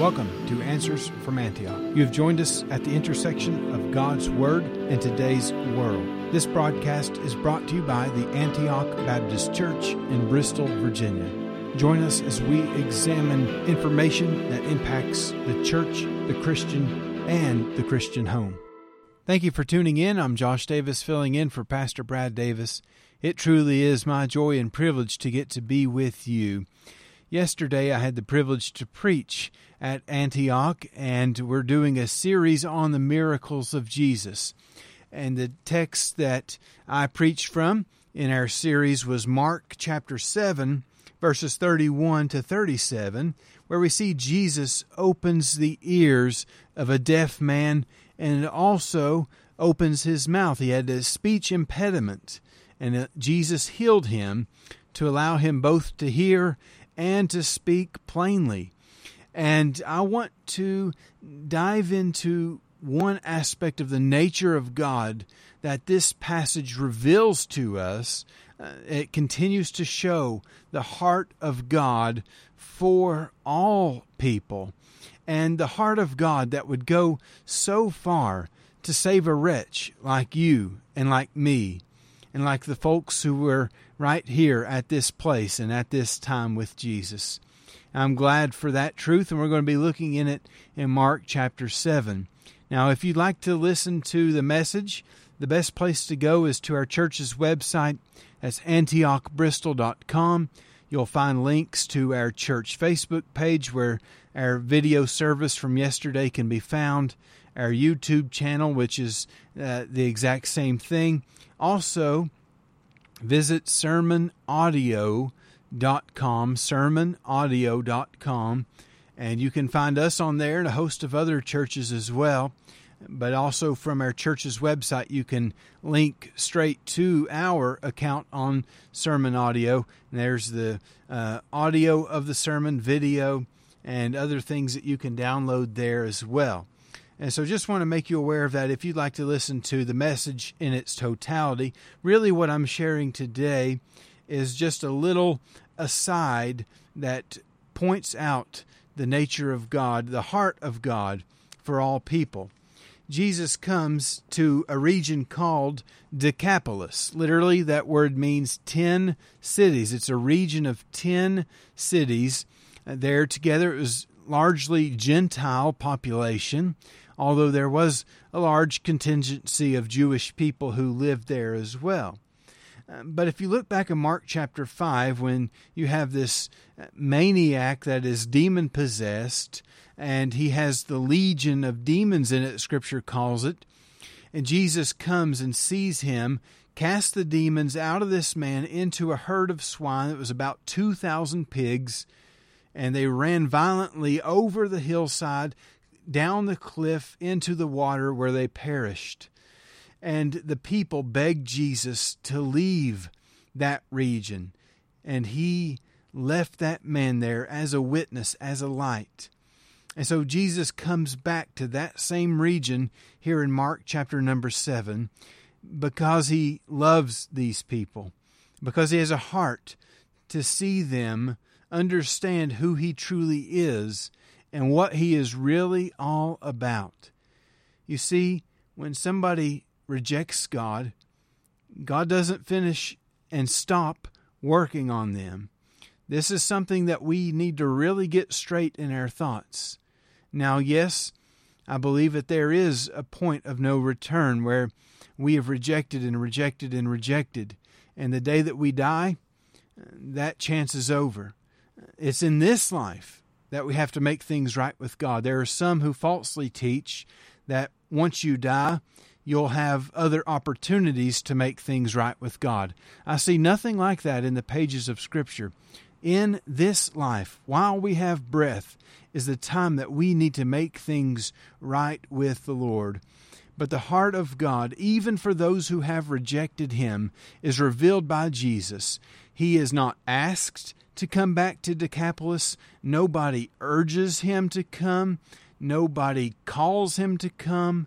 Welcome to Answers from Antioch. You have joined us at the intersection of God's Word and today's world. This broadcast is brought to you by the Antioch Baptist Church in Bristol, Virginia. Join us as we examine information that impacts the church, the Christian, and the Christian home. Thank you for tuning in. I'm Josh Davis filling in for Pastor Brad Davis. It truly is my joy and privilege to get to be with you. Yesterday, I had the privilege to preach at Antioch, and we're doing a series on the miracles of Jesus. And the text that I preached from in our series was Mark chapter 7, verses 31 to 37, where we see Jesus opens the ears of a deaf man and also opens his mouth. He had a speech impediment, and uh, Jesus healed him to allow him both to hear and to speak plainly. And I want to dive into one aspect of the nature of God that this passage reveals to us. Uh, it continues to show the heart of God for all people. And the heart of God that would go so far to save a wretch like you and like me and like the folks who were right here at this place and at this time with Jesus. I'm glad for that truth, and we're going to be looking in it in Mark chapter 7. Now, if you'd like to listen to the message, the best place to go is to our church's website. That's antiochbristol.com. You'll find links to our church Facebook page where our video service from yesterday can be found, our YouTube channel, which is uh, the exact same thing. Also, visit sermonaudio.com, sermonaudio.com, and you can find us on there and a host of other churches as well. But also from our church's website, you can link straight to our account on Sermon Audio. And there's the uh, audio of the sermon, video, and other things that you can download there as well. And so just want to make you aware of that if you'd like to listen to the message in its totality. Really, what I'm sharing today is just a little aside that points out the nature of God, the heart of God for all people. Jesus comes to a region called Decapolis. Literally, that word means 10 cities. It's a region of 10 cities. There together, it was largely Gentile population although there was a large contingency of Jewish people who lived there as well. Uh, but if you look back in Mark chapter 5, when you have this uh, maniac that is demon possessed, and he has the legion of demons in it, Scripture calls it, and Jesus comes and sees him, casts the demons out of this man into a herd of swine that was about 2,000 pigs, and they ran violently over the hillside, down the cliff into the water where they perished. And the people begged Jesus to leave that region. And he left that man there as a witness, as a light. And so Jesus comes back to that same region here in Mark chapter number 7 because he loves these people, because he has a heart to see them understand who he truly is and what he is really all about. You see, when somebody rejects God, God doesn't finish and stop working on them. This is something that we need to really get straight in our thoughts. Now, yes, I believe that there is a point of no return where we have rejected and rejected and rejected. And the day that we die, that chance is over. It's in this life that we have to make things right with God. There are some who falsely teach that once you die, you'll have other opportunities to make things right with God. I see nothing like that in the pages of Scripture. In this life, while we have breath, is the time that we need to make things right with the Lord. But the heart of God, even for those who have rejected Him, is revealed by Jesus. He is not asked to come back to Decapolis. Nobody urges him to come. Nobody calls him to come.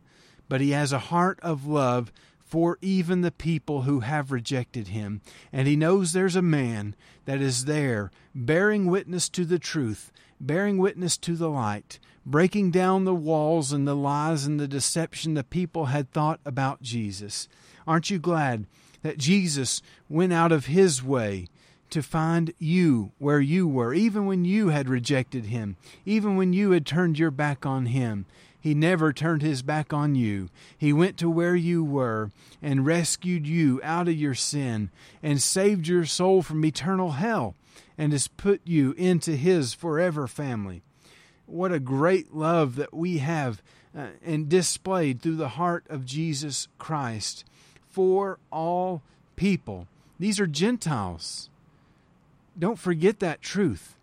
But he has a heart of love for even the people who have rejected him. And he knows there's a man that is there bearing witness to the truth, bearing witness to the light, breaking down the walls and the lies and the deception the people had thought about Jesus. Aren't you glad that Jesus went out of his way to find you where you were, even when you had rejected him, even when you had turned your back on him? He never turned his back on you. He went to where you were and rescued you out of your sin and saved your soul from eternal hell and has put you into his forever family. What a great love that we have uh, and displayed through the heart of Jesus Christ for all people. These are Gentiles. Don't forget that truth.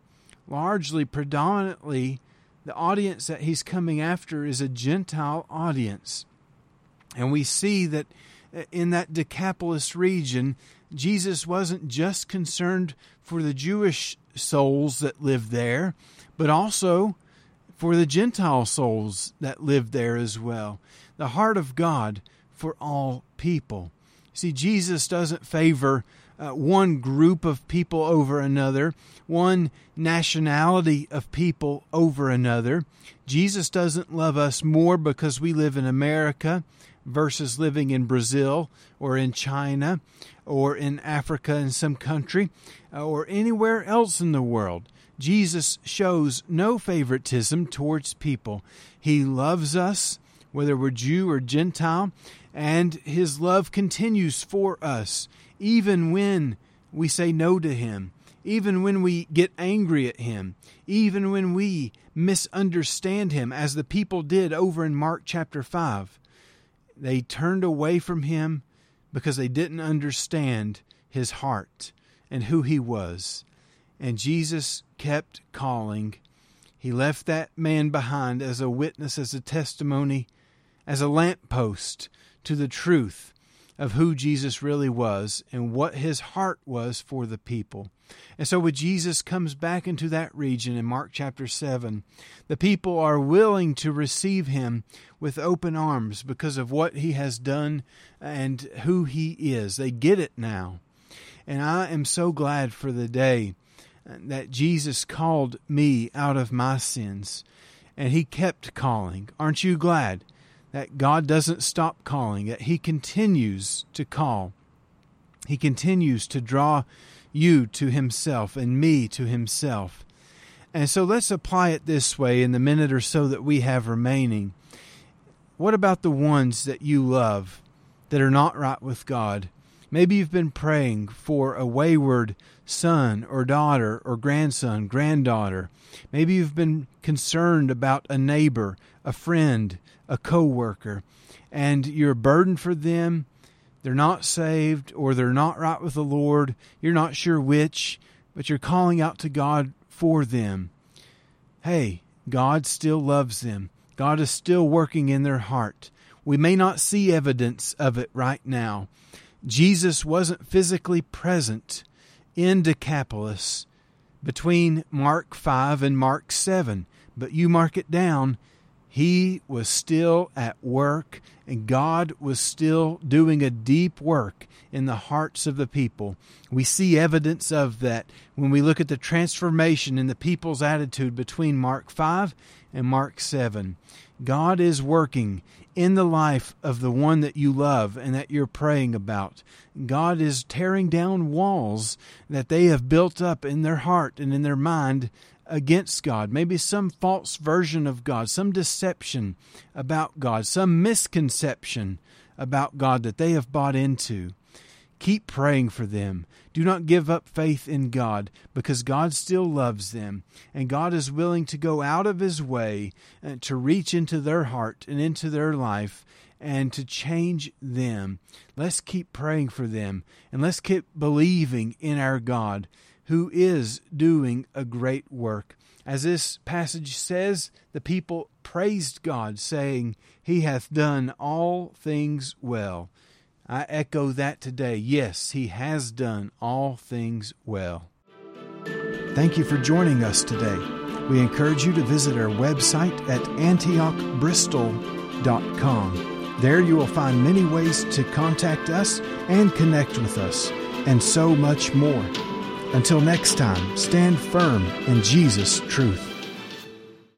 Largely, predominantly, the audience that he's coming after is a Gentile audience. And we see that uh, in that Decapolis region, Jesus wasn't just concerned for the Jewish souls that lived there, but also for the Gentile souls that lived there as well. The heart of God for all people. See, Jesus doesn't favor uh, one group of people over another, one nationality of people over another. Jesus doesn't love us more because we live in America versus living in Brazil or in China or in Africa in some country uh, or anywhere else in the world. Jesus shows no favoritism towards people. He loves us, whether we're Jew or Gentile, and his love continues for us even when we say no to Him, even when we get angry at Him, even when we misunderstand Him, as the people did over in Mark chapter 5. They turned away from Him because they didn't understand His heart and who He was. And Jesus kept calling. He left that man behind as a witness, as a testimony, as a lamppost to the truth of who Jesus really was and what his heart was for the people. And so when Jesus comes back into that region in Mark chapter 7, the people are willing to receive him with open arms because of what he has done and who he is. They get it now. And I am so glad for the day that Jesus called me out of my sins and he kept calling. Aren't you glad? That God doesn't stop calling, that He continues to call. He continues to draw you to Himself and me to Himself. And so let's apply it this way in the minute or so that we have remaining. What about the ones that you love that are not right with God? Maybe you've been praying for a wayward son or daughter or grandson, granddaughter. Maybe you've been concerned about a neighbor, a friend, a coworker, and you're burdened for them. They're not saved or they're not right with the Lord. You're not sure which, but you're calling out to God for them. Hey, God still loves them. God is still working in their heart. We may not see evidence of it right now, Jesus wasn't physically present in Decapolis between Mark 5 and Mark 7, but you mark it down. He was still at work, and God was still doing a deep work in the hearts of the people. We see evidence of that when we look at the transformation in the people's attitude between Mark 5 and Mark 7. God is working in the life of the one that you love and that you're praying about. God is tearing down walls that they have built up in their heart and in their mind against God. Maybe some false version of God, some deception about God, some misconception about God that they have bought into. Keep praying for them. Do not give up faith in God because God still loves them and God is willing to go out of his way uh, to reach into their heart and into their life and to change them. Let's keep praying for them and let's keep believing in our God who is doing a great work. As this passage says, the people praised God, saying, He hath done all things well. I echo that today. Yes, He has done all things well. Thank you for joining us today. We encourage you to visit our website at antiochbristol.com. There you will find many ways to contact us and connect with us, and so much more. Until next time, stand firm in Jesus' truth.